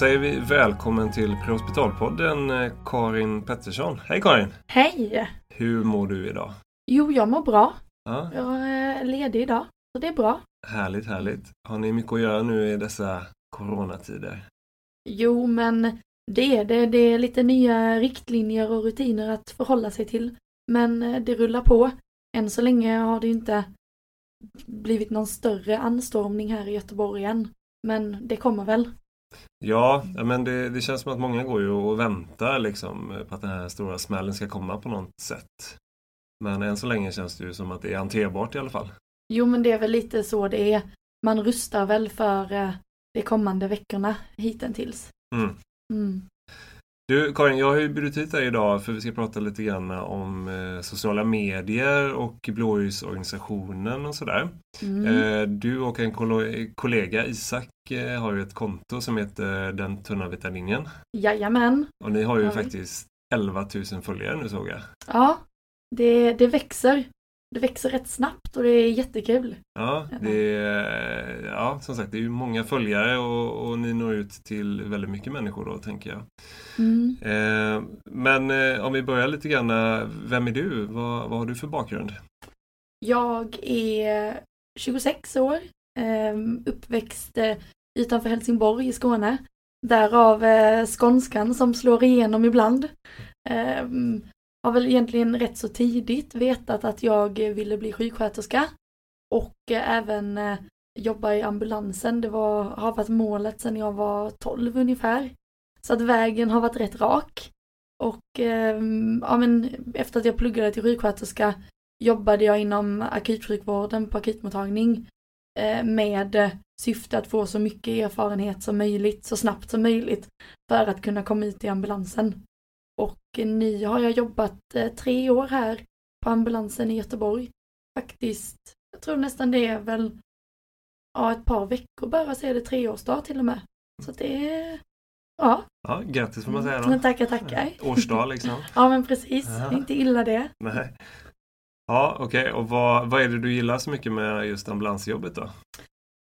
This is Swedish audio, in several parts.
Säger vi välkommen till Prehospitalpodden eh, Karin Pettersson. Hej Karin! Hej! Hur mår du idag? Jo, jag mår bra. Ja, Jag är ledig idag, så det är bra. härligt, härligt. Har ni mycket att göra nu i dessa coronatider? Jo, men det är det. Det är lite nya riktlinjer och rutiner att förhålla sig till. Men eh, det rullar på. Än så länge har det inte blivit någon större anstormning här i Göteborg än. Men det kommer väl. Ja, men det, det känns som att många går ju och väntar liksom på att den här stora smällen ska komma på något sätt. Men än så länge känns det ju som att det är hanterbart i alla fall. Jo, men det är väl lite så det är. Man rustar väl för eh, de kommande veckorna hittills. Mm. Mm. Du Karin, jag har ju bjudit hit dig idag för vi ska prata lite grann om eh, sociala medier och blåljusorganisationen och sådär. Mm. Eh, du och en kollega Isak eh, har ju ett konto som heter Den tunna vita linjen. Jajamän. Och ni har ju vi. faktiskt 11 000 följare nu såg jag. Ja, det, det växer. Det växer rätt snabbt och det är jättekul. Ja, det är, ja, som sagt det är ju många följare och, och ni når ut till väldigt mycket människor då tänker jag. Mm. Eh, men eh, om vi börjar lite grann, vem är du? Vad, vad har du för bakgrund? Jag är 26 år, eh, uppväxt utanför Helsingborg i Skåne. Därav eh, skånskan som slår igenom ibland. Har väl egentligen rätt så tidigt vetat att jag ville bli sjuksköterska. Och eh, även eh, jobba i ambulansen. Det var, har varit målet sedan jag var 12 ungefär. Så att vägen har varit rätt rak. Och eh, ja, men efter att jag pluggade till sjuksköterska jobbade jag inom akutsjukvården på akutmottagning eh, med syfte att få så mycket erfarenhet som möjligt så snabbt som möjligt för att kunna komma ut i ambulansen. Och eh, nu har jag jobbat eh, tre år här på ambulansen i Göteborg. Faktiskt, jag tror nästan det är väl ja, ett par veckor bara så är det treårsdag till och med. Så det är, ja. Ja, grattis får man säga Mm, då. tackar, tackar. Årsdag liksom. Ja men precis, Ja. inte illa det. Nej. Ja, okej. Och vad, vad är det du gillar så mycket med just ambulansjobbet då?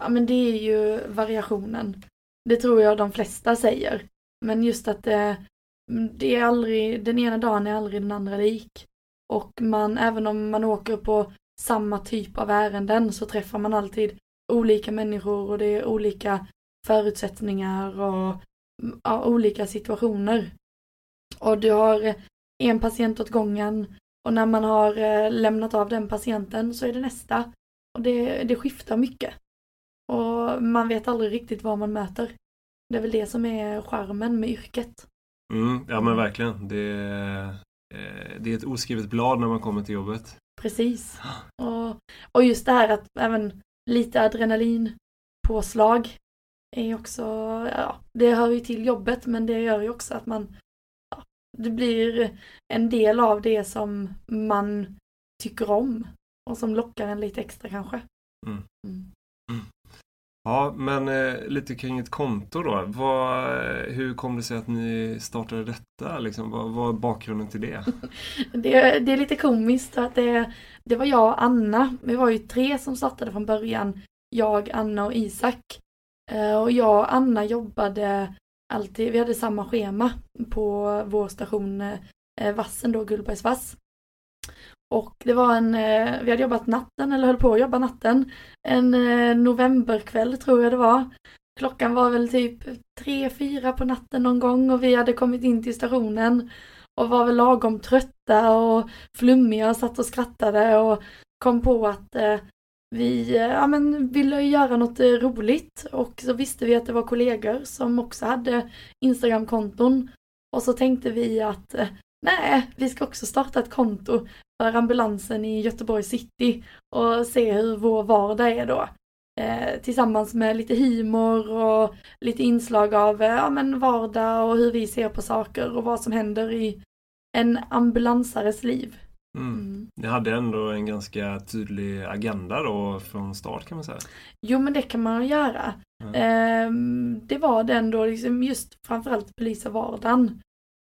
Ja men det är ju variationen. Det tror jag de flesta säger. Men just att det, Mm, det är aldrig, den ena dagen är aldrig den andra lik. Och man, även om man åker på samma typ av ärenden så träffar man alltid olika människor och det är olika förutsättningar och mm, ja, olika situationer. Och du har eh, en patient åt gången och när man har eh, lämnat av den patienten så är det nästa. Och det, det skiftar mycket. Och man vet aldrig riktigt vad man möter. Det är väl det som är charmen med yrket. Mm, ja men verkligen. Det, är- eh, det är ett oskrivet blad när man kommer till jobbet. Precis. Och, och just det här att även lite adrenalinpåslag är också, ja, det hör ju till jobbet men det gör ju också att man, ja, det blir en del av det som man tycker om och som lockar en lite extra kanske. Mm. Mm. Ja, men eh, lite kring ett konto då. Vad, eh, hur kom det sig att ni startade detta? Liksom, vad vad är bakgrunden till det? Det, det är lite komiskt att det, det var jag och Anna. Vi var ju tre som startade från början. Jag, Anna och Isak. Eh, Och jag och Anna jobbade alltid, vi hade samma schema på vår station eh, Vassen då, Gullbergsvass. Och det var en, eh, vi hade jobbat natten, eller höll på att jobba natten. En eh, novemberkväll tror jag det var. Klockan var väl typ tre, fyra på natten någon gång och vi hade kommit in till stationen och var väl lagom trötta och flummiga och satt och skrattade och kom på att eh, vi ja, men ville göra något roligt och så visste vi att det var kollegor som också hade Instagramkonton och så tänkte vi att nej, vi ska också starta ett konto för ambulansen i Göteborg city och se hur vår vardag är då. Eh, tillsammans med lite humor och lite inslag av eh, ja, men vardag och hur vi ser på saker och vad som händer i en ambulansares liv. Mm. Mm. Ni hade ändå en ganska tydlig agenda då från start kan man säga. Jo men det kan man göra. Mm. Ehm, det var den då liksom just framförallt belysa vardagen.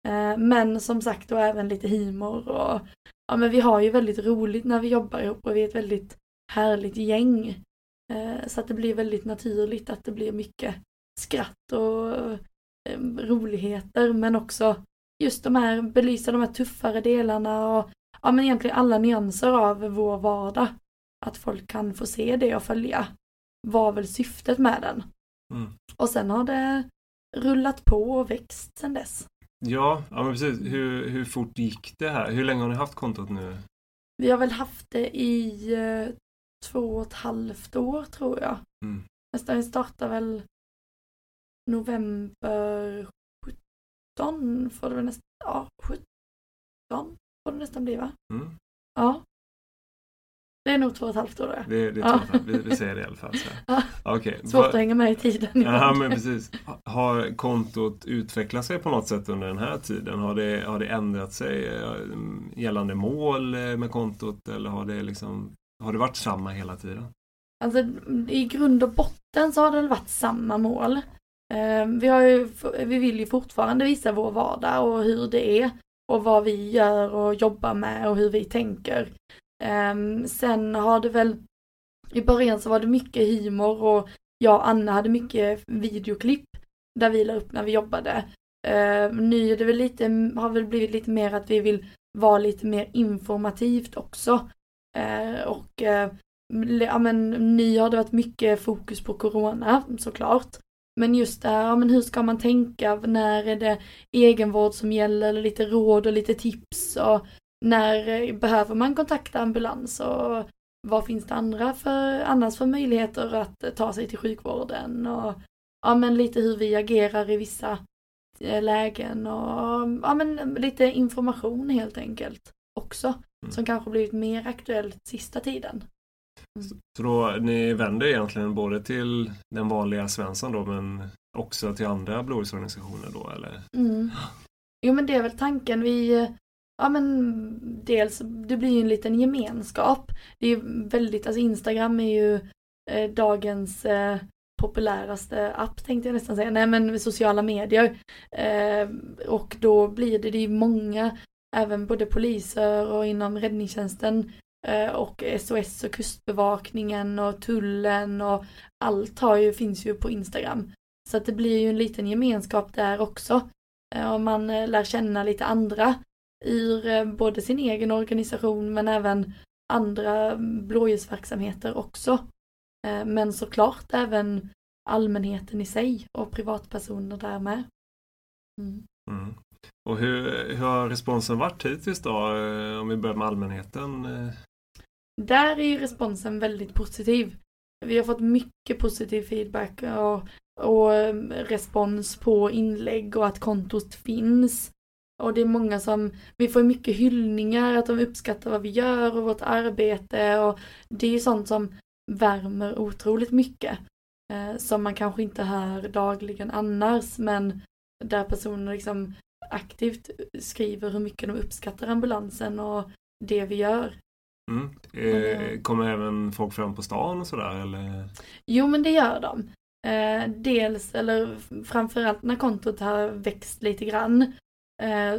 Ehm, men som sagt då även lite humor och ja men vi har ju väldigt roligt när vi jobbar ihop och vi är ett väldigt härligt gäng. Ehm, så att det blir väldigt naturligt att det blir mycket skratt och eh, roligheter men också just de här, belysa de här tuffare delarna och ja men egentligen alla nyanser av vår vardag. Att folk kan få se det och följa var väl syftet med den. Mm. Och sen har det rullat på och växt sen dess. Ja, ja men precis. Hur, hur fort gick det här? Hur länge har ni haft kontot nu? Vi har väl haft det i eh, två och ett halvt år tror jag. Mm. Nästan vi startar väl november 17 får det väl nästan, ja 17 får det nästan bli va? Mm. Ja. Det är nog två och ett halvt år det. Det, det Ja. Vi, vi säger det i alla fall. Så. Ja. Okej. Svårt att hänga med i tiden. Ja, men precis. Har kontot utvecklat sig på något sätt under den här tiden? Har det, har det ändrat sig eh, gällande mål eh, med kontot eller har det liksom har det varit samma hela tiden? Alltså i grund och botten så har det varit samma mål. Eh, vi, har ju, vi vill ju fortfarande visa vår vardag och hur det är och vad vi gör och jobbar med och hur vi tänker. Um, sen har det väl, i början så var det mycket humor och jag och Anna hade mycket videoklipp där vi la upp när vi jobbade. Uh, nu är det väl lite, har väl blivit lite mer att vi vill vara lite mer informativt också. Uh, och uh, ja, men, nu har det varit mycket fokus på corona såklart. Men just det här, ja, men hur ska man tänka, när är det egenvård som gäller, lite råd och lite tips och när eh, behöver man kontakta ambulans och vad finns det andra för, annars för möjligheter att eh, ta sig till sjukvården och ja men lite hur vi agerar i vissa eh, lägen och ja men lite information helt enkelt också. Mm. Som kanske blivit mer aktuellt sista tiden. Så då, ni vänder egentligen både till den vanliga Svensson då men också till andra blåljusorganisationer då eller? Mm. Jo men det är väl tanken. Vi, ja men dels, det blir ju en liten gemenskap. Det är ju väldigt, alltså Instagram är ju eh, dagens eh, populäraste app tänkte jag nästan säga. Nej men sociala medier. Eh, och då blir det, det är ju många, även både poliser och inom räddningstjänsten eh, och SOS och kustbevakningen och tullen och allt har ju, finns ju på Instagram. Så att det blir ju en liten gemenskap där också. Eh, Och man eh, lär känna lite andra ur eh, både sin egen organisation men även andra blåljusverksamheter också. Eh, Men såklart även allmänheten i sig och privatpersoner där med. Mm. Mm. Och hur, hur har responsen varit hittills då? eh, Om vi börjar med allmänheten? Där är ju responsen väldigt positiv. Vi har fått mycket positiv feedback och, och eh, respons på inlägg och att kontot finns. Och det är många som, vi får mycket hyllningar, att de uppskattar vad vi gör och vårt arbete och det är ju sånt som värmer otroligt mycket. Eh, som man kanske inte hör dagligen annars men där personer liksom aktivt skriver hur mycket de uppskattar ambulansen och det vi gör. Mm. Eh, kommer även folk fram på stan och sådär eller? Jo men det gör de. Eh, dels, eller framförallt när kontot har växt lite grann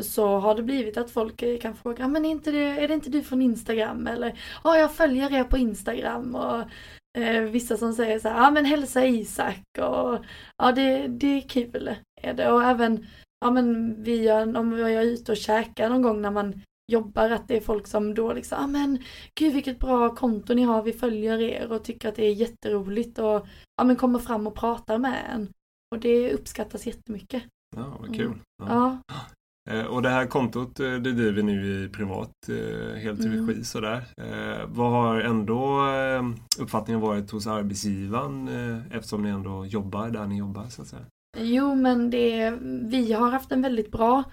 så har det blivit att folk eh, kan fråga, "Ah, men är, inte det, är det inte du från Instagram? Eller, ja jag följer er på Instagram. Och eh, vissa som säger så här, ja men hälsa Isak. Och ja det, det är kul. Är det. Och även, ja men vi gör, om jag är ute och käkar någon gång när man jobbar, att det är folk som då liksom, ja men gud vilket bra konto ni har, vi följer er och tycker att det är jätteroligt och ja men kommer fram och pratar med en. Och det uppskattas jättemycket. Ja, vad kul. Ja. Ja, Eh, Och det här kontot eh, det driver ni i privat, eh, helt i Mm. regi sådär. Eh, Vad har ändå eh, uppfattningen varit hos arbetsgivaren eh, eftersom ni ändå jobbar där ni jobbar så att säga? jo men det, vi har haft en väldigt bra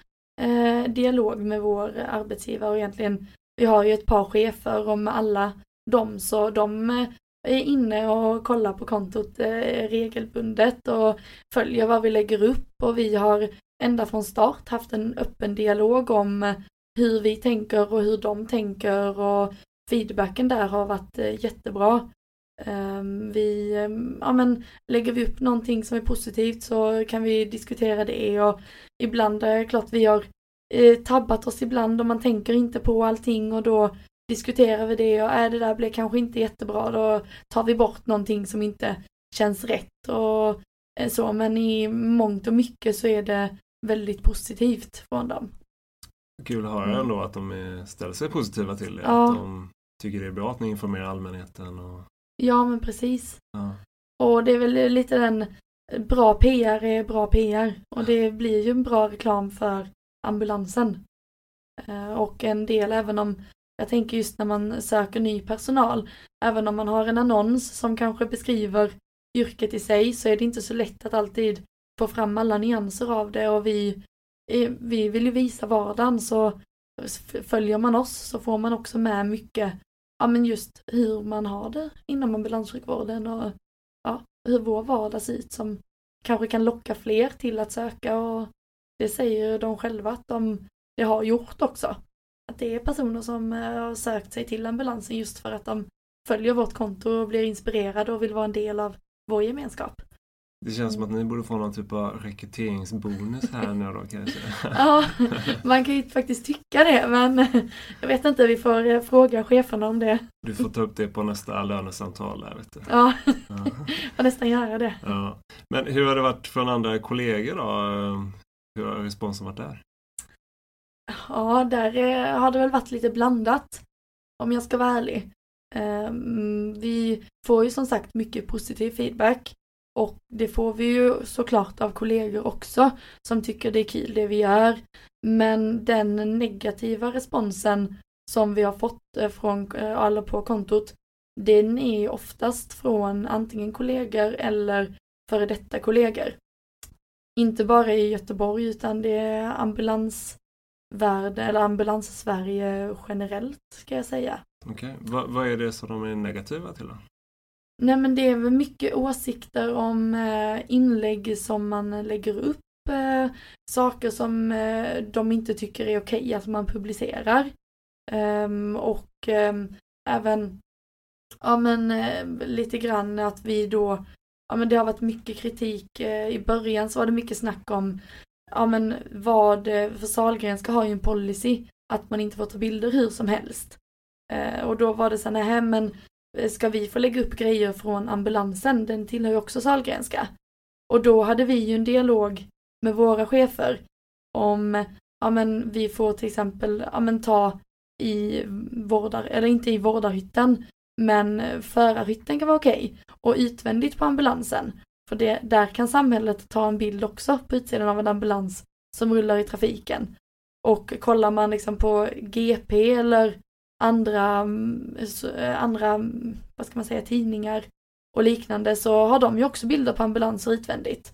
eh, dialog med vår arbetsgivare och egentligen, vi har ju ett par chefer och med alla dem så de eh, är inne och kollar på kontot eh, regelbundet och följer vad vi lägger upp och vi har ända från start haft en öppen dialog om eh, hur vi tänker och hur de tänker och feedbacken där har varit eh, jättebra. Ehm, vi, ehm, ja men lägger vi upp någonting som är positivt så kan vi diskutera det och ibland är det klart vi har eh, tabbat oss ibland och man tänker inte på allting och då diskuterar vi det och är det där blev kanske inte jättebra då tar vi bort någonting som inte känns rätt och så, men i mångt och mycket så är det väldigt positivt från dem. Kul att höra Mm. ändå att de är- ställer sig positiva till det. Ja. Att de tycker det är bra att ni informerar allmänheten. Och, Ja, men precis. ja. Och det är väl lite den, bra PR är bra PR. Och det blir ju en bra reklam för ambulansen. Eh, Och en del även om, jag tänker just när man söker ny personal, även om man har en annons som kanske beskriver yrket i sig så är det inte så lätt att alltid få fram alla nyanser av det och vi, eh, vi vill ju visa vardagen så följer man oss så får man också med mycket, ja men just hur man har det inom ambulanssjukvården och ja, hur vår vardag ser ut som kanske kan locka fler till att söka och det säger de själva att de det har gjort också. Att det är personer som eh, har sökt sig till ambulansen just för att de följer vårt konto och blir inspirerade och vill vara en del av vår gemenskap. Det känns som att ni borde få någon typ av rekryteringsbonus här nu då kanske. Ja, man kan ju faktiskt tycka det men jag vet inte, vi får eh, fråga cheferna om det. Du får ta upp det på nästa lönesamtal där vet du. Ja, Ja. får nästan göra det. Ja. Men hur har det varit från andra kollegor då? Hur har responsen varit där? Ja, där eh, har det väl varit lite blandat. Om jag ska vara ärlig. Ehm, Vi får ju som sagt mycket positiv feedback. Och det får vi ju såklart av kollegor också som tycker det är kul det vi gör. Men den negativa responsen som vi har fått eh, från eh, alla på kontot, den är oftast från antingen kollegor eller före detta kollegor. Inte bara i Göteborg utan det är ambulansvärlden eller ambulans-Sverige generellt ska jag säga. Okej, vad, va är det som de är negativa till då? Nej men det är väl mycket åsikter om eh, inlägg som man lägger upp, eh, saker som eh, de inte tycker är okej att man publicerar. Ehm, och ehm, även, ja men eh, lite grann att vi då, ja men det har varit mycket kritik. Eh, I början så var det mycket snack om, ja men vad, eh, för Sahlgrenska har ju en policy att man inte får ta bilder hur som helst. Och då var det så här, nej men Eh, ska vi få lägga upp grejer från ambulansen? Den tillhör ju också Sahlgrenska. Och då hade vi ju en dialog med våra chefer om, ja men vi får till exempel, ja men ta i vårdar, eller inte i vårdarhytten, men förarhytten kan vara okej. Och utvändigt på ambulansen. För det, där kan samhället ta en bild också på utsidan av en ambulans som rullar i trafiken. Och kollar man liksom på GP eller andra, eh, andra, vad ska man säga, tidningar och liknande så har de ju också bilder på ambulanser utvändigt.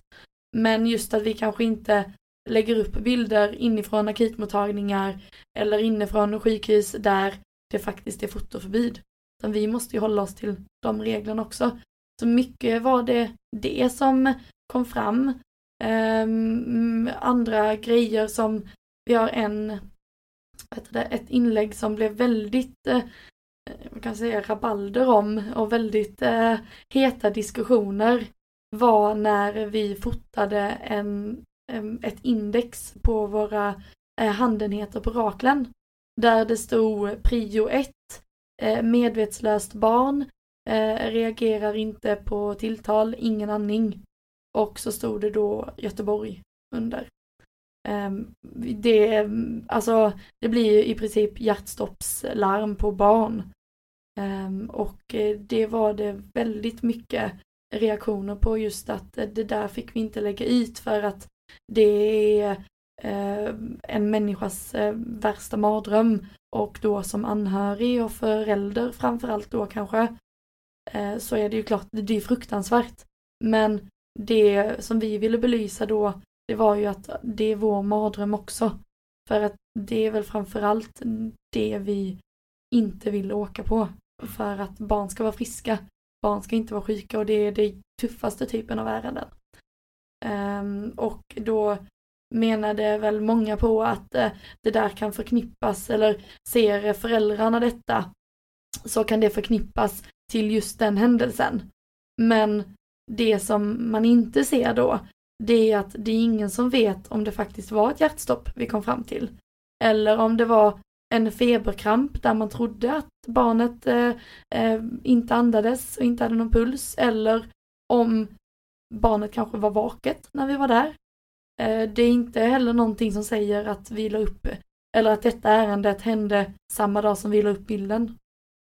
Men just att vi kanske inte lägger upp bilder inifrån akutmottagningar eller inifrån sjukhus där det faktiskt är fotoförbud. Utan vi måste ju hålla oss till de reglerna också. Så mycket var det det som kom fram. Um, andra grejer som, vi har en, ett inlägg som blev väldigt, eh, eh, man kan säga rabalder om och väldigt eh, heta diskussioner var när vi fotade en, ett index på våra eh, handenheter på Raklen. Där det stod prio 1, eh, medvetslöst barn, eh, reagerar inte på tilltal, ingen andning. Och så stod det då Göteborg under. Ehm, det, alltså, det blir ju i princip hjärtstoppslarm på barn. Ehm, och eh, det var det väldigt mycket reaktioner på just att eh, det där fick vi inte lägga ut för att det är eh, en människas värsta mardröm och då som anhörig och förälder framförallt då kanske så är det ju klart, det är fruktansvärt. Men det som vi ville belysa då det var ju att det är vår mardröm också. För att det är väl framförallt det vi inte vill åka på. För att barn ska vara friska. Barn ska inte vara sjuka och det är den tuffaste typen av ärenden. Um, och då menade väl många på att uh, det där kan förknippas eller ser föräldrarna detta så kan det förknippas till just den händelsen. Men det som man inte ser då det är att det är ingen som vet om det faktiskt var ett hjärtstopp vi kom fram till. Eller om det var en feberkramp där man trodde att barnet eh, eh, inte andades och inte hade någon puls. Eller om barnet kanske var vaket när vi var där. Eh, det är inte heller någonting som säger att vi la upp, eller att detta ärendet hände samma dag som vi la upp bilden.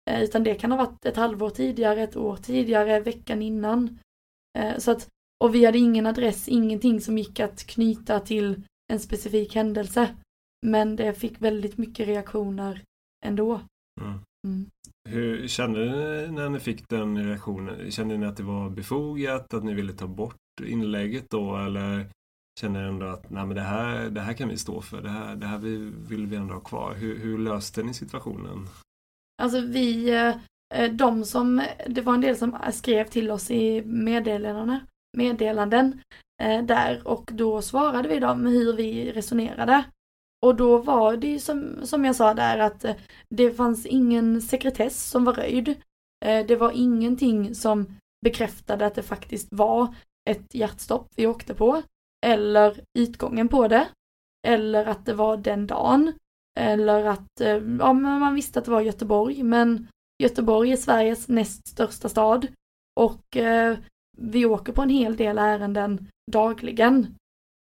Eh, utan det kan ha varit ett halvår tidigare, ett år tidigare, veckan innan. Eh, så att, och vi hade ingen adress, ingenting som gick att knyta till en specifik händelse. Men det fick väldigt mycket reaktioner ändå. Mm. Mm. Hur kände ni när ni fick den reaktionen? Kände ni att det var befogat, att ni ville ta bort inlägget då eller kände ni ändå att Nej, men det, här, det här kan vi stå för, det här, det här vill vi ändå ha kvar? Hur, hur löste ni situationen? Alltså vi, eh, de som, det var en del som skrev till oss i meddelandena, meddelanden eh, där och då svarade vi dem hur vi resonerade. Och då var det ju som, som jag sa där att eh, det fanns ingen sekretess som var röjd. Eh, det var ingenting som bekräftade att det faktiskt var ett hjärtstopp vi åkte på. Eller utgången på det. Eller att det var den dagen. Eller att, eh, ja men man visste att det var Göteborg, men Göteborg är Sveriges näst största stad och eh, vi åker på en hel del ärenden dagligen.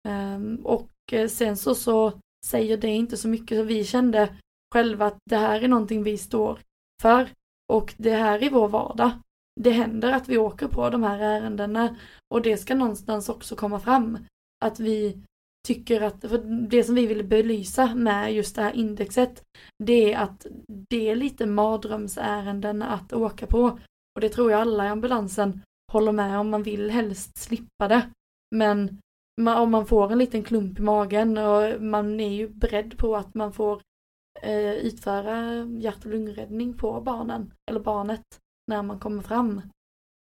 Ehm, och eh, sen så, så säger det inte så mycket, så vi kände själva att det här är någonting vi står för och det här är vår vardag. Det händer att vi åker på de här ärendena och det ska någonstans också komma fram. Att vi tycker att, för det som vi vill belysa med just det här indexet, det är att det är lite mardrömsärenden att åka på. Och det tror jag alla i ambulansen håller med om, man vill helst slippa det. Men om man får en liten klump i magen och man är ju beredd på att man får eh, utföra hjärt och lungräddning på barnen, eller barnet, när man kommer fram.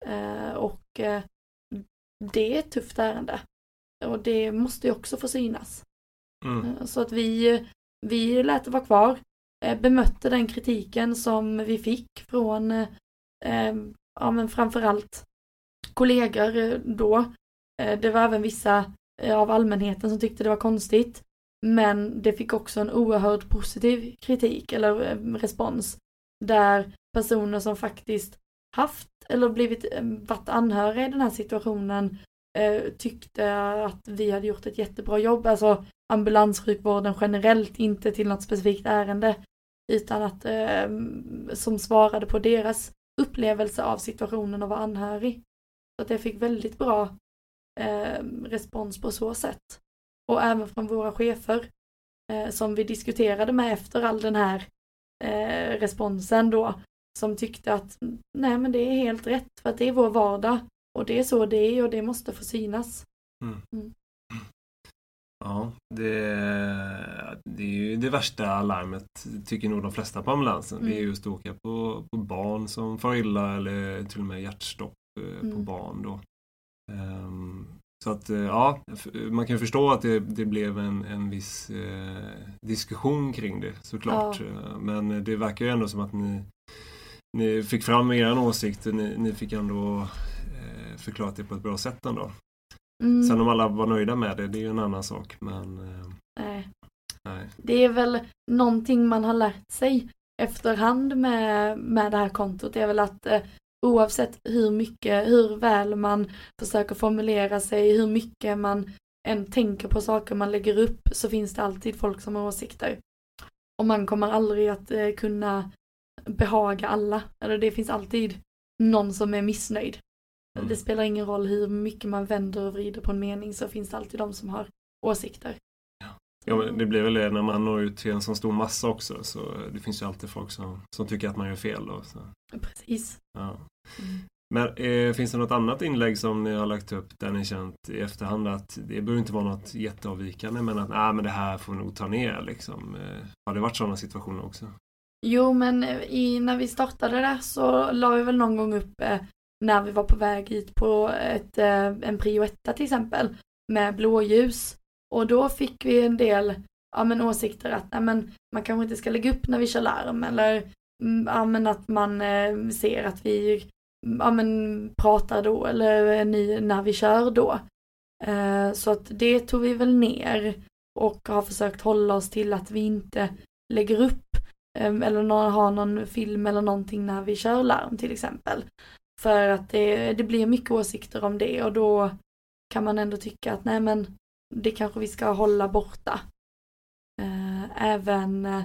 Eh, och eh, det är ett tufft ärende. Och det måste ju också få synas. Mm. Eh, så att vi, vi lät det vara kvar, eh, bemötte den kritiken som vi fick från, eh, ja men framförallt kollegor eh, då. Eh, det var även vissa eh, av allmänheten som tyckte det var konstigt. Men det fick också en oerhört positiv kritik eller respons. Där personer som faktiskt haft eller blivit, varit anhöriga i den här situationen tyckte att vi hade gjort ett jättebra jobb, alltså ambulanssjukvården generellt, inte till något specifikt ärende, utan att som svarade på deras upplevelse av situationen och var anhörig. Så att jag fick väldigt bra eh, respons på så sätt. Och även från våra chefer eh, som vi diskuterade med efter all den här eh, responsen då, som tyckte att nej men det är helt rätt för att det är vår vardag och det är så det är och det måste få synas. Mm. Mm. Ja, det, det är ju det värsta larmet tycker nog de flesta på ambulansen. Mm. Det är mm. just att åka på, på barn som far illa eller till och med hjärtstopp eh, på mm. barn. Då. Um, så att eh, ja, man kan förstå att det, det blev en, en viss eh, diskussion kring det såklart. Ja. Men det verkar ju ändå som att ni, ni fick fram er åsikt. Ni, ni fick ändå förklarat det på ett bra sätt ändå. Mm. Sen om alla var nöjda med det, det är ju en annan sak. Men, eh, nej. nej. Det är väl någonting man har lärt sig efterhand med, med det här kontot. Det är väl att eh, oavsett hur mycket, hur väl man försöker formulera sig, hur mycket man än tänker på saker man lägger upp så finns det alltid folk som har åsikter. Och man kommer aldrig att eh, kunna behaga alla. Eller det finns alltid någon som är missnöjd. Mm. Det spelar ingen roll hur mycket man vänder och vrider på en mening så finns det alltid de som har åsikter. Ja, det blir väl det när man når ut till en sån stor massa också. Så det finns ju alltid folk som, som tycker att man gör fel. Då, så. Precis. Ja. Mm. Men eh, finns det något annat inlägg som ni har lagt upp där ni känt i efterhand att det behöver inte vara något jätteavvikande men att ah, men det här får nog ta ner liksom. Eh, har det varit sådana situationer också? Jo men i, när vi startade det så la vi väl någon gång upp eh, när vi var på väg hit på ett, eh, en prio till exempel med blåljus. Och då fick vi en del ja, men åsikter att nej, men, man kanske inte ska lägga upp när vi kör larm eller mm, ja, men att man eh, ser att vi mm, ja, men, pratar då eller ni, när vi kör då. Eh, så att det tog vi väl ner och har försökt hålla oss till att vi inte lägger upp eh, eller har någon film eller någonting när vi kör larm till exempel. För att det, det blir mycket åsikter om det och då kan man ändå tycka att nej men det kanske vi ska hålla borta. Eh, även eh,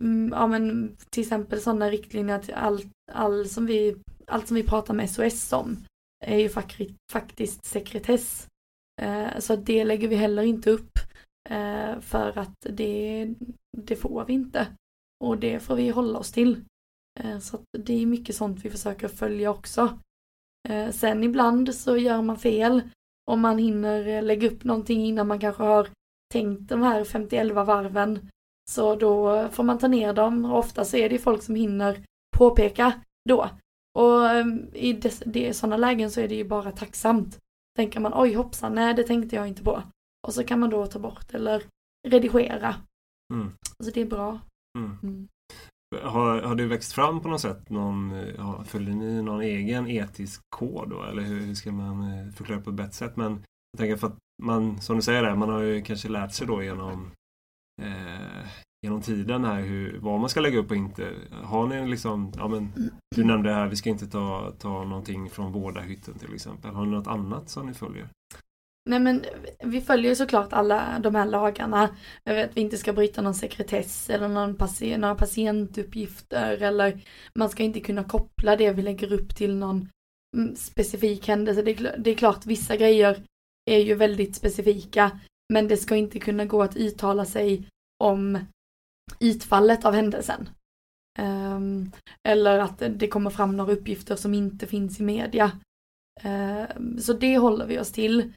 mm, ja, men till exempel sådana riktlinjer till allt, all som vi, allt som vi pratar med SOS om är ju faktiskt sekretess. Eh, så det lägger vi heller inte upp eh, för att det, det får vi inte. Och det får vi hålla oss till. Eh, så det är mycket sånt vi försöker följa också. Eh, sen ibland så gör man fel om man hinner lägga upp någonting innan man kanske har tänkt de här 51 varven. Så då får man ta ner dem och ofta så är det folk som hinner påpeka då. Och ehm, i det, sådana lägen så är det ju bara tacksamt. Tänker man oj hoppsan, nej det tänkte jag inte på. Och så kan man då ta bort eller redigera. Mm. Så det är bra. Mm. Mm. Har, har det växt fram på något sätt? Någon, ja, följer ni någon egen etisk kod då? Eller hur, hur ska man eh, förklara på ett bättre sätt? Men jag tänker för att man, som du säger där, man har ju kanske lärt sig då genom eh, genom tiden här hur, vad man ska lägga upp och inte. Har ni liksom, ja men du nämnde här, vi ska inte ta, ta någonting från vårdarhytten till exempel. Har ni något annat som ni följer? Nej men vi följer ju såklart alla de här lagarna. Att vi inte ska bryta någon sekretess eller någon patient, några patientuppgifter eller man ska inte kunna koppla det vi lägger upp till någon mm, specifik händelse. Det är, det är klart vissa grejer är ju väldigt specifika men det ska inte kunna gå att uttala sig om utfallet av händelsen. Um, eller att det kommer fram några uppgifter som inte finns i media. Uh, så det håller vi oss till.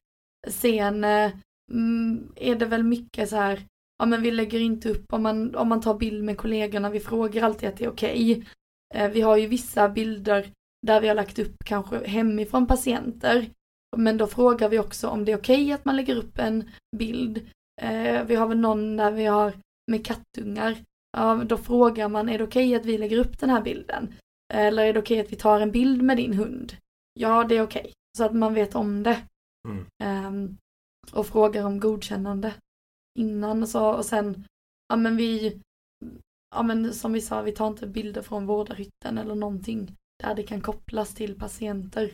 Sen eh, mm, är det väl mycket så här, ja men vi lägger inte upp om man, om man tar bild med kollegorna, vi frågar alltid att det är okej. Okay. Vi har ju vissa bilder där vi har lagt upp kanske hemifrån patienter. Men då frågar vi också om det är okej okay att man lägger upp en bild. Eh, vi har väl någon där vi har med kattungar. Ja, då frågar man, är det okej okay att vi lägger upp den här bilden? Eller är det okej okay att vi tar en bild med din hund? Ja, det är okej. Okay. Så att man vet om det. Mm. Um, och frågar om godkännande innan så, och sen, ja men vi, ja men som vi sa, vi tar inte bilder från vårdarhytten eller någonting där det kan kopplas till patienter.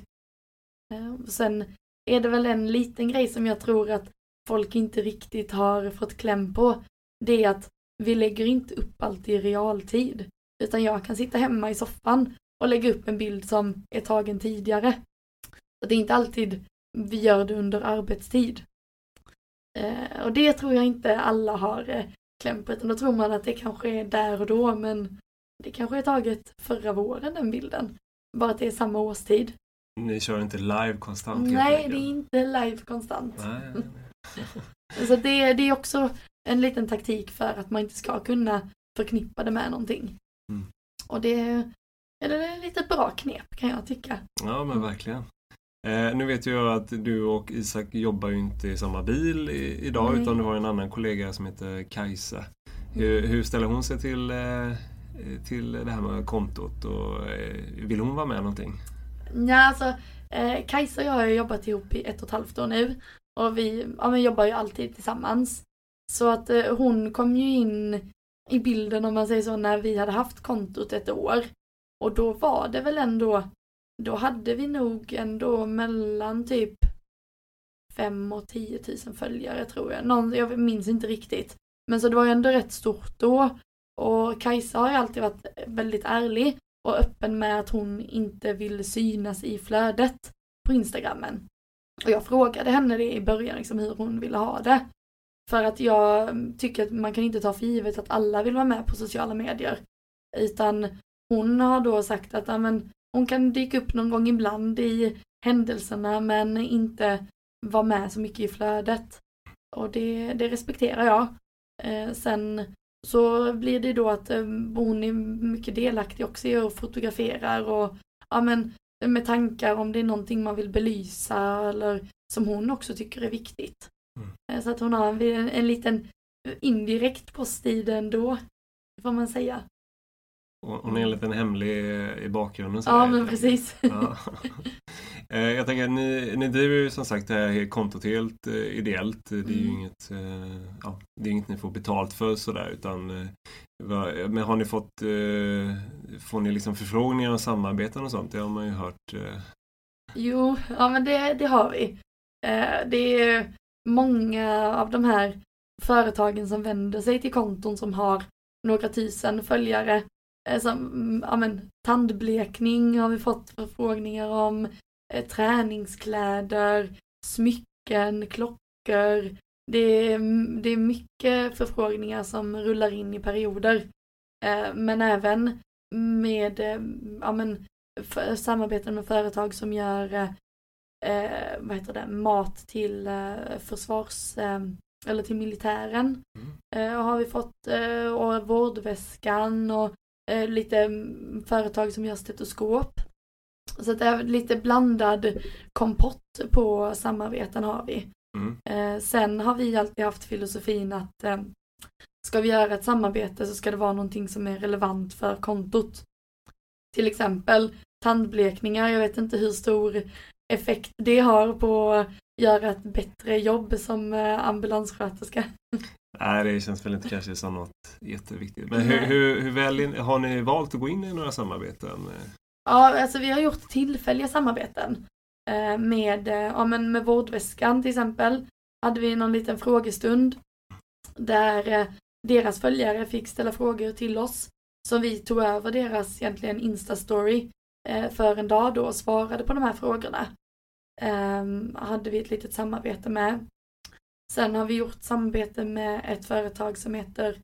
Um, sen är det väl en liten grej som jag tror att folk inte riktigt har fått kläm på det är att vi lägger inte upp allt i realtid. Utan jag kan sitta hemma i soffan och lägga upp en bild som är tagen tidigare. Så det är inte alltid vi gör det under arbetstid. Eh, och det tror jag inte alla har eh, kläm på, utan då tror man att det kanske är där och då, men det kanske är taget förra våren den bilden. Bara att det är samma årstid. Ni kör inte live konstant? Nej, det är inte live konstant. Nej. Så det, det är också en liten taktik för att man inte ska kunna förknippa det med någonting. Mm. Och det är det lite bra knep kan jag tycka. Ja men verkligen. Eh, nu vet jag att du och Isak jobbar ju inte i samma bil i, idag Nej. utan du har en annan kollega som heter Kajsa. Hur, mm. hur ställer hon sig till, eh, till det här med kontot och eh, vill hon vara med någonting? Ja alltså Kajsa och jag har jobbat ihop i ett och ett halvt år nu och vi ja, men jobbar ju alltid tillsammans. Så att hon kom ju in i bilden om man säger så när vi hade haft kontot ett år. Och då var det väl ändå, då hade vi nog ändå mellan typ 5 och 10 000 följare tror jag. Någon, jag minns inte riktigt. Men så det var ju ändå rätt stort då. Och Kajsa har ju alltid varit väldigt ärlig och öppen med att hon inte vill synas i flödet på Instagrammen. Och jag frågade henne det i början, liksom hur hon ville ha det. För att jag tycker att man kan inte ta för givet att alla vill vara med på sociala medier. Utan hon har då sagt att men, hon kan dyka upp någon gång ibland i händelserna men inte vara med så mycket i flödet. Och det, det respekterar jag. Eh, sen så blir det då att eh, hon är mycket delaktig också i att fotografera och ja men med tankar om det är någonting man vill belysa eller som hon också tycker är viktigt. Mm. Eh, så att hon har en, en liten indirekt post i det ändå, får man säga. Hon är en liten hemlig i bakgrunden. Så ja, men precis. Ja. Eh, jag tänker, ni, ni driver ju som sagt det här kontot helt eh, ideellt. Det är ju Mm. inget, eh, ja, det är inget ni får betalt för sådär utan eh, men har ni fått, eh, får ni liksom förfrågningar om samarbeten och sånt? Det har man ju hört. Eh, Jo, ja men det, det har vi. Eh, det är många av de här företagen som vänder sig till konton som har några tusen följare. Eh, som, mm, ja men, tandblekning har vi fått förfrågningar om, eh, träningskläder, smycken, klockor. Det är, det är mycket förfrågningar som rullar in i perioder. Eh, men även med ja, men, för, samarbeten med företag som gör eh, vad heter det, mat till eh, försvars eh, eller till militären. Mm. Har vi fått och vårdväskan och eh, lite mm, företag som gör stetoskop. Så att det är lite blandad kompott på samarbeten har vi. mm, Eh, sen har vi alltid haft filosofin att eh, ska vi göra ett samarbete så ska det vara någonting som är relevant för kontot. Till exempel tandblekningar, jag vet inte hur stor effekt det har på att göra ett bättre jobb som ambulanssköterska. Nej, det känns väl inte kanske som något jätteviktigt. Men hur, hur, hur väl har ni valt att gå in i några samarbeten? Ja, alltså vi har gjort tillfälliga samarbeten. Eh, med, eh, ja, men med vårdväskan till exempel. Hade vi någon liten frågestund. Där eh, deras följare fick ställa frågor till oss. Så vi tog över deras egentligen Insta-story för en dag då och svarade på de här frågorna. Ehm, hade vi ett litet samarbete med. Sen har vi gjort samarbete med ett företag som heter,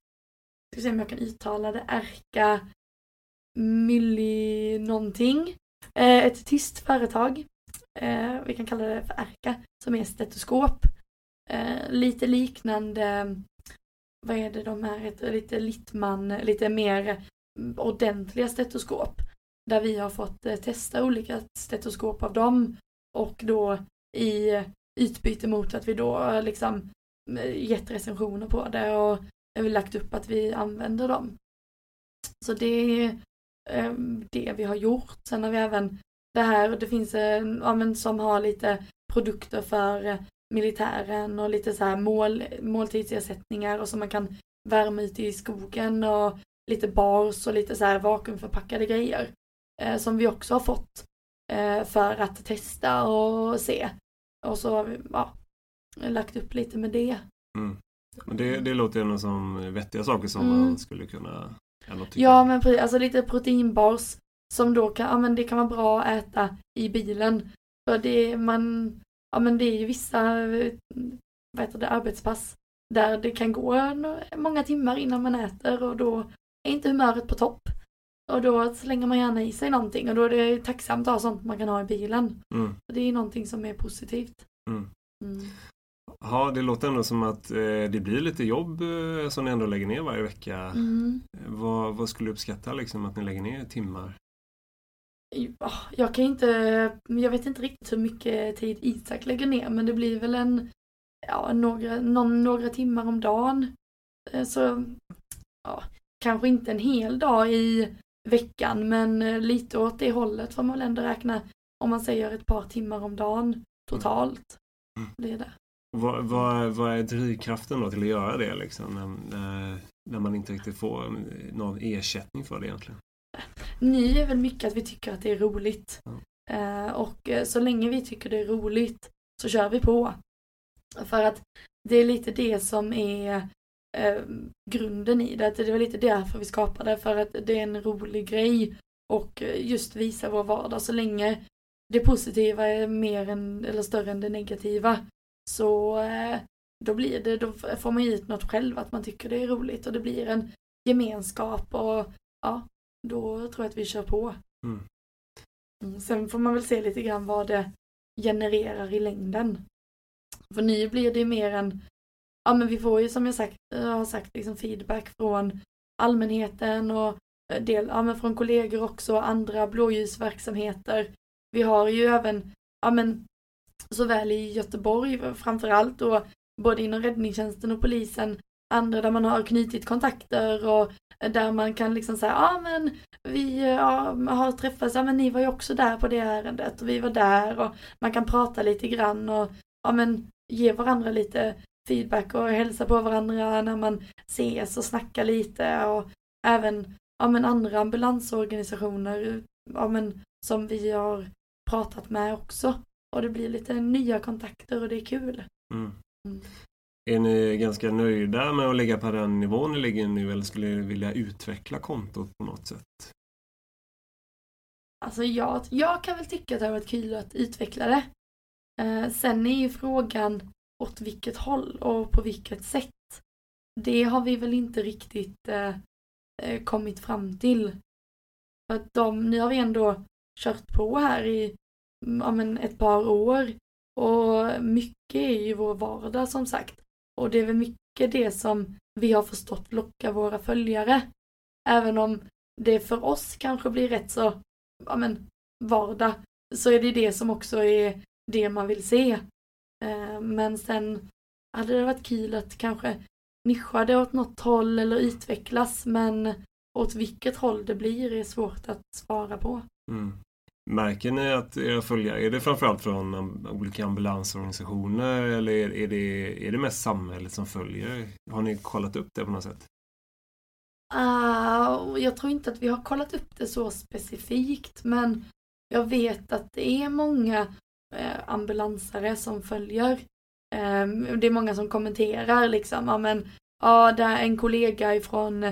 ska se om jag kan uttala det, Erka Milli någonting. Eh, ett tyst företag. Eh, vi kan kalla det för Erka, som är stetoskop. Eh, lite liknande, vad är det de här heter, lite Littman, lite mer ordentliga stetoskop. Där vi har fått testa olika stetoskop av dem och då i utbyte mot att vi då liksom eh, gett recensioner på det och eh, lagt upp att vi använder dem. Så det är eh, det vi har gjort. Sen har vi även det här, det finns en, ja, men som har lite produkter för militären och lite så här mål, måltidsersättningar och som man kan värma ute i skogen och lite bars och lite så här vakuumförpackade grejer. Eh, som vi också har fått eh, för att testa och se. Och så har vi ja, lagt upp lite med det. Mm. Men det, det låter ju ändå som vettiga saker som Mm. man skulle kunna ändå tycka. Ja men precis, alltså lite proteinbars som då kan, ja men det kan vara bra att äta i bilen. För det man, ja men det är ju vissa, vad heter det, arbetspass där det kan gå många timmar innan man äter och då är inte humöret på topp. Och då slänger man gärna i sig någonting och då är det tacksamt att ha sånt man kan ha i bilen. Mm. Så det är någonting som är positivt. Mm. Mm. Ja, det låter ändå som att eh, det blir lite jobb eh, som ni ändå lägger ner varje vecka. Mm. Vad, vad skulle du uppskatta liksom att ni lägger ner timmar? Ja, Jag kan inte, jag vet inte riktigt hur mycket tid Isak lägger ner men det blir väl en, ja, några, någon, några timmar om dagen. Eh, Så, ja, kanske inte en hel dag i veckan men eh, lite åt det hållet får man väl ändå räkna om man säger ett par timmar om dagen totalt. Mm. Det. Vad, vad, vad är drivkraften då till att göra det liksom? När, när, när man inte riktigt får eh, någon ersättning för det egentligen? Ny är väl mycket att vi tycker att det är roligt. Eh, och eh, så länge vi tycker det är roligt så kör vi på. För att det är lite det som är eh, grunden i det. Att Det var lite därför vi skapade för att det är en rolig grej. Och eh, just visa vår vardag. Så länge det positiva är mer än, eller större än det negativa. Så eh, då blir det, då får man ut något själv att man tycker det är roligt. Och det blir en gemenskap och ja, då tror jag att vi kör på. Mm. Mm, Sen får man väl se lite grann vad det genererar i längden. För nu blir det mer en, ja men vi får ju som jag sagt, jag har sagt liksom feedback från allmänheten och eh, del, ja men från kollegor också, andra blåljusverksamheter. Vi har ju även, ja men såväl i Göteborg framförallt och både inom räddningstjänsten och polisen, andra där man har knutit kontakter och Där man kan liksom säga, ja ah, men vi ja, har träffats, ja men ni var ju också där på det ärendet och vi var där och man kan prata lite grann och ja men ge varandra lite feedback och hälsa på varandra när man ses och snackar lite och även ja, men andra ambulansorganisationer ja, men, som vi har pratat med också. Och det blir lite nya kontakter och det är kul. Mm. Mm. Är ni ganska nöjda med att ligga på den nivån ni ligger nu eller skulle ni vilja utveckla kontot på något sätt? Alltså jag, jag kan väl tycka att det har varit kul att utveckla det. Eh, sen är ju frågan åt vilket håll och på vilket sätt. Det har vi väl inte riktigt eh, eh kommit fram till. För att de, nu har vi ändå kört på här i mm, ja, men ett par år och mycket är ju vår vardag som sagt. Och det är väl mycket det som vi har förstått lockar våra följare. Även om det för oss kanske blir rätt så, ja men, vardag, så är det det som också är det man vill se. Eh, men sen hade det varit kul att kanske nischa det åt något håll eller utvecklas, men åt vilket håll det blir är svårt att svara på. Mm. Märker ni att era följare, är det framförallt från olika ambulansorganisationer eller är det, är det mest samhället som följer? Har ni kollat upp det på något sätt? Uh, jag tror inte att vi har kollat upp det så specifikt men jag vet att det är många Eh, ambulansare som följer. Ehm, det är många som kommenterar liksom, ja men ja, det är en kollega ifrån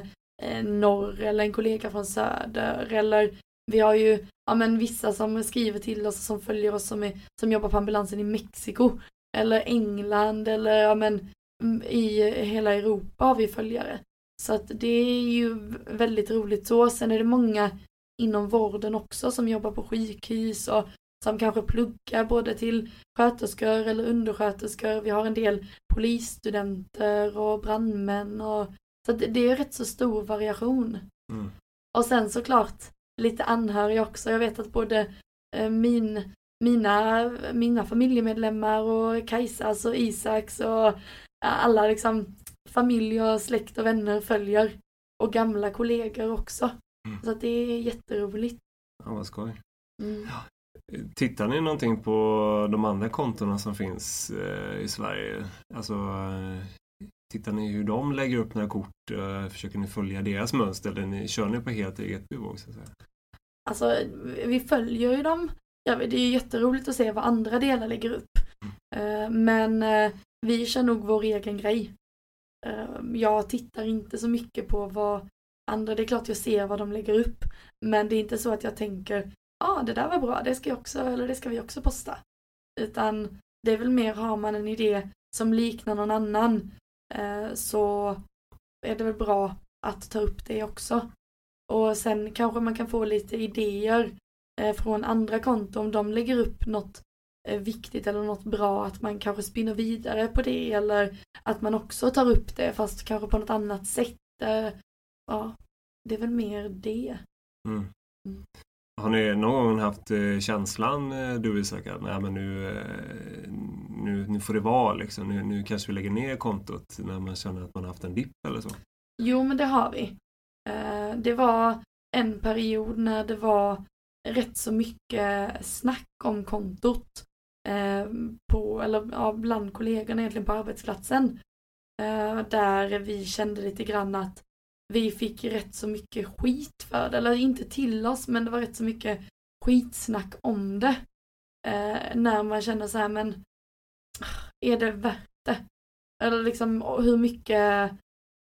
eh, norr eller en kollega från söder eller vi har ju ja, men vissa som skriver till oss som följer oss som, är, som jobbar på ambulansen i Mexiko eller England eller ja, men, mm, i hela Europa har vi följare. Så att det är ju väldigt roligt så. Sen är det många inom vården också som jobbar på sjukhus och som kanske pluggar både till sköterskor eller undersköterskor. Vi har en del polisstudenter och brandmän och så det är rätt så stor variation. Mm. Och sen såklart lite anhöriga också. Jag vet att både eh, min, mina, mina familjemedlemmar och Kajsas och Isaks och alla liksom familj och släkt och vänner följer. Och gamla kollegor också. Mm. Så det är jätteroligt. Ja, vad skoj. Mm. Tittar ni någonting på de andra kontona som finns eh, i Sverige? Alltså, eh, tittar ni hur de lägger upp några kort? försöker ni följa deras mönster eller ni, kör ni på helt eget bevåg? Alltså, vi följer ju dem. Ja, det är jätteroligt att se vad andra delar lägger upp. Eh, men eh, vi kör nog vår egen grej. Eh, jag tittar inte så mycket på vad andra, det är klart jag ser vad de lägger upp. Men det är inte så att jag tänker, ah, det där var bra, det ska jag också, eller det ska vi också posta. Utan det är väl mer, har man en idé som liknar någon annan så är det väl bra att ta upp det också. Och sen kanske man kan få lite idéer eh, från andra konton om de lägger upp något eh, viktigt eller något bra att man kanske spinner vidare på det eller att man också tar upp det fast kanske på något annat sätt. Eh, ja, det är väl mer det. Mm. Mm. Har ni någon gång haft eh, känslan eh, du Isak att nej, men nu, eh, nu, nu får det vara liksom. Nu, nu kanske vi lägger ner kontot när man känner att man har haft en dipp eller så? Jo men det har vi. Det var en period när det var rätt så mycket snack om kontot på, eller ja, bland kollegorna egentligen på arbetsplatsen. Där vi kände lite grann att vi fick rätt så mycket skit för det, eller inte till oss, men det var rätt så mycket skitsnack om det. Eh, när man känner så här, men är det värt det? Eller liksom hur mycket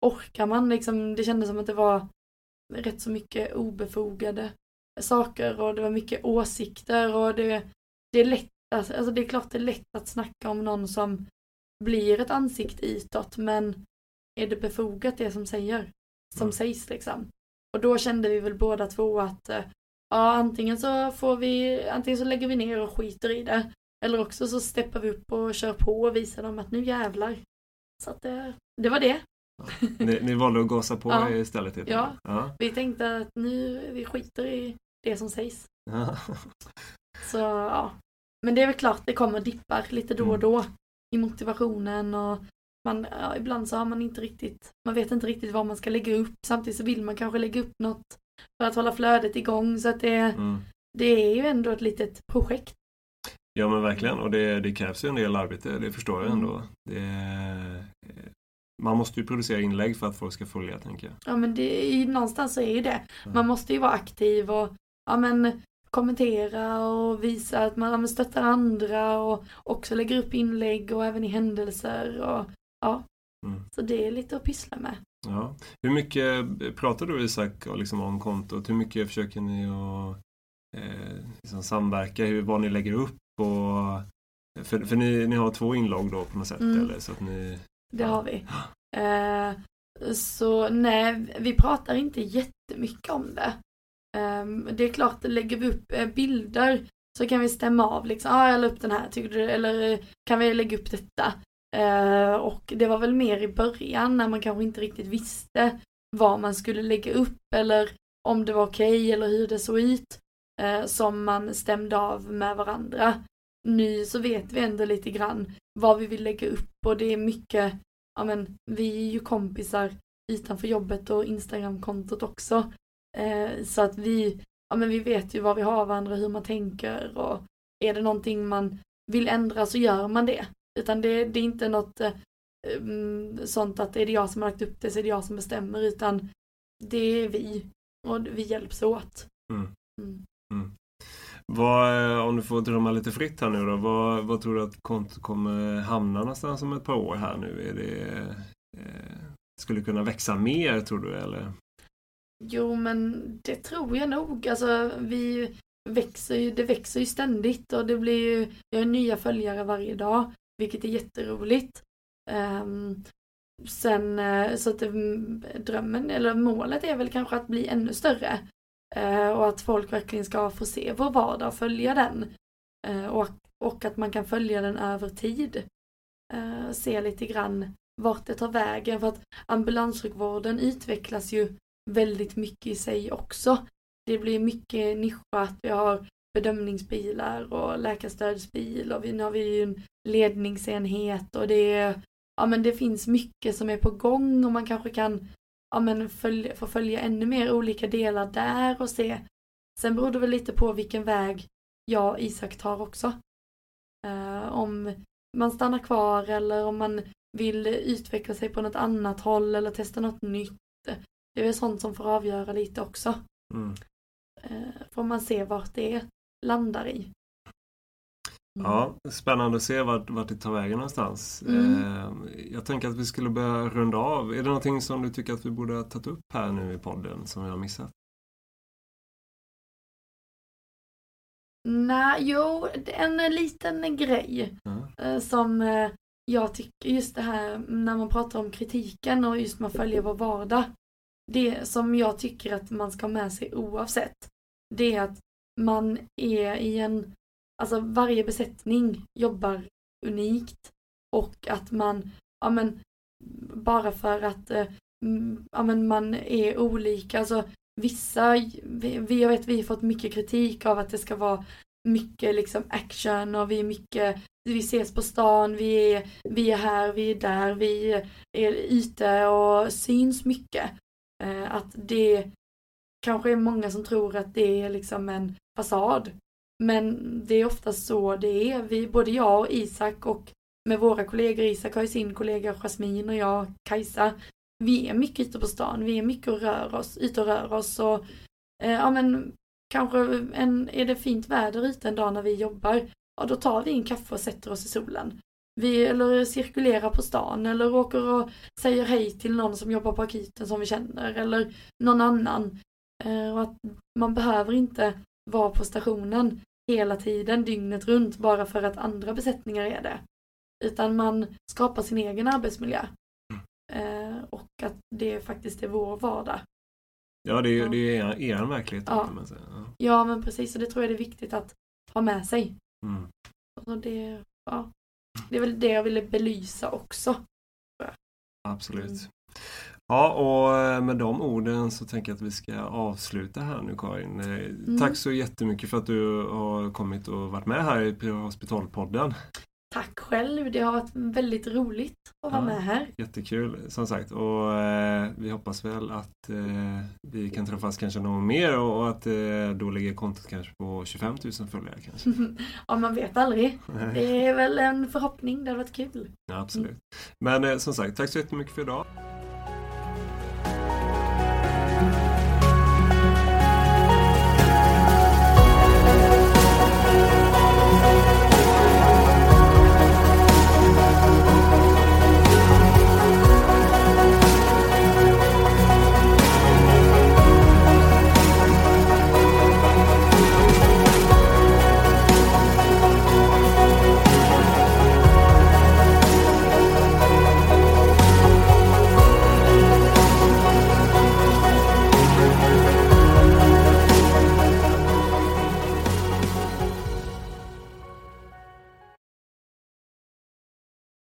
orkar man liksom? Det kändes som att det var rätt så mycket obefogade saker och det var mycket åsikter och det, det är lätt, alltså det är klart det är lätt att snacka om någon som blir ett ansikte utåt men är det befogat det som säger, som mm. sägs liksom. Och då kände vi väl båda två att eh, ja antingen så får vi, antingen så lägger vi ner och skiter i det eller också så steppar vi upp och kör på och visar dem att nu jävlar. Så att det, eh, det var det. Ni, ni valde att gasa på ja. istället? Ja. ja, vi tänkte att nu vi skiter i det som sägs. Ja. Så ja. Men det är väl klart det kommer dippar lite då och mm. då i motivationen och man, ja, ibland så har man inte riktigt, man vet inte riktigt vad man ska lägga upp. Samtidigt så vill man kanske lägga upp något för att hålla flödet igång. Så att det, Mm. det är ju ändå ett litet projekt. Ja men verkligen och det, det krävs ju en del arbete, det förstår jag Mm. ändå. Det, man måste ju producera inlägg för att folk ska följa tänker jag. Ja men det någonstans så är ju det. Mm. Man måste ju vara aktiv och ja men kommentera och visa att man ja, stöttar andra och också lägger upp inlägg och även i händelser och ja. Mm. Så det är lite att pyssla med. Ja. Hur mycket pratar du Isak liksom om kontot? Hur mycket försöker ni att eh, liksom samverka? Hur, vad ni lägger upp? Och, för för ni, ni har två inlogg då på något sätt Mm. eller? Så att ni, Det Ja. har vi. Eh, så nej, vi pratar inte jättemycket om det. Eh, det är klart, lägger vi upp eh, bilder så kan vi stämma av liksom, ah, jag la upp den här, tycker du, eller eh, kan vi lägga upp detta? Eh, och det var väl mer i början när man kanske inte riktigt visste vad man skulle lägga upp eller om det var okej eller hur det såg ut eh, som man stämde av med varandra. Nu så vet vi ändå lite grann vad vi vill lägga upp och det är mycket, ja men vi är ju kompisar utanför jobbet och Instagramkontot också. Eh, så att vi, ja men vi vet ju vad vi har varandra, hur man tänker och är det någonting man vill ändra så gör man det. Utan det, det är inte något mm, sånt att är det jag som har lagt upp det så är det jag som bestämmer utan det är vi och vi hjälps åt. Mm. Mm. vad, eh, om du får drömma lite fritt här nu då. Vad, vad tror du att kontot kommer hamna någonstans om ett par år här nu? Är det, eh, skulle kunna växa mer tror du eller? Jo men det tror jag nog. Alltså vi växer ju, det växer ju ständigt och det blir ju, vi har nya följare varje dag, vilket är jätteroligt. Um, sen eh, så att det, mm, drömmen eller målet är väl kanske att bli ännu större. uh, och att folk verkligen ska få se vår vardag och följa den. uh, och, och att man kan följa den över tid. Uh, se lite grann vart det tar vägen för att ambulanssjukvården utvecklas ju väldigt mycket i sig också. Det blir mycket nischat. Vi har bedömningsbilar och läkarstödsbil och vi, nu har vi ju en ledningsenhet och det är, ja men det finns mycket som är på gång och man kanske kan ja men följa, få följa ännu mer olika delar där och se. Sen beror det väl lite på vilken väg jag och Isak tar också. Eh, om man stannar kvar eller om man vill utveckla sig på något annat håll eller testa något nytt. Det är väl sånt som får avgöra lite också. Mm. Eh, får man se vart det landar i. Mm. Ja, spännande att se vart, vart det tar vägen någonstans. Mm. Eh, jag tänker att vi skulle börja runda av. Är det någonting som du tycker att vi borde ha tagit upp här nu i podden som jag har missat? Nej, jo, en liten grej eh, som eh, jag tycker just det här när man pratar om kritiken och just man följer vår vardag. Det som jag tycker att man ska ha med sig oavsett, det är att man är i en, alltså varje besättning jobbar unikt och att man, ja men bara för att eh, ja, men man är olika, alltså vissa, vi, vi- jag vet vi har fått mycket kritik av att det ska vara mycket liksom action och vi är mycket, vi ses på stan, vi är, vi är här, vi är där, vi är ute och syns mycket. Eh, att det kanske är många som tror att det är liksom en fasad. Men det är ofta så det är. Vi, både jag och Isak och med våra kollegor, Isak har ju sin kollega Jasmin och jag, Kajsa, vi är mycket ute på stan, vi är mycket och rör oss, ute och rör oss och eh, ja men kanske en, är det fint väder ute en dag när vi jobbar, ja då tar vi en kaffe och sätter oss i solen. Vi eller cirkulerar på stan eller åker och säger hej till någon som jobbar på akuten som vi känner eller någon annan. Eh, och att man behöver inte vara på stationen hela tiden, dygnet runt, bara för att andra besättningar är det. Utan man skapar sin egen arbetsmiljö. Eh, och att det faktiskt är vår vardag. Ja, det är, Ja. det är er, er verklighet Ja. kan man säga. Ja. Ja men precis, och det tror jag det är viktigt att ha med sig. Mm. Och det, ja, det är väl det jag ville belysa också. Absolut. Mm. Ja, och eh, med de orden så tänker jag att vi ska avsluta här nu Karin. Eh, Mm. Tack så jättemycket för att du har kommit och varit med här i Hospitalpodden. Tack själv, det har varit väldigt roligt att vara Ja. med här. Jättekul som sagt och eh, vi hoppas väl att eh, vi kan träffas kanske någon mer och, och att eh, då ligger kontot kanske på 25 000 följare kanske. ja, man vet aldrig. Det är väl en förhoppning, det hade varit kul. Ja, absolut. Men eh, som sagt, tack så jättemycket för idag.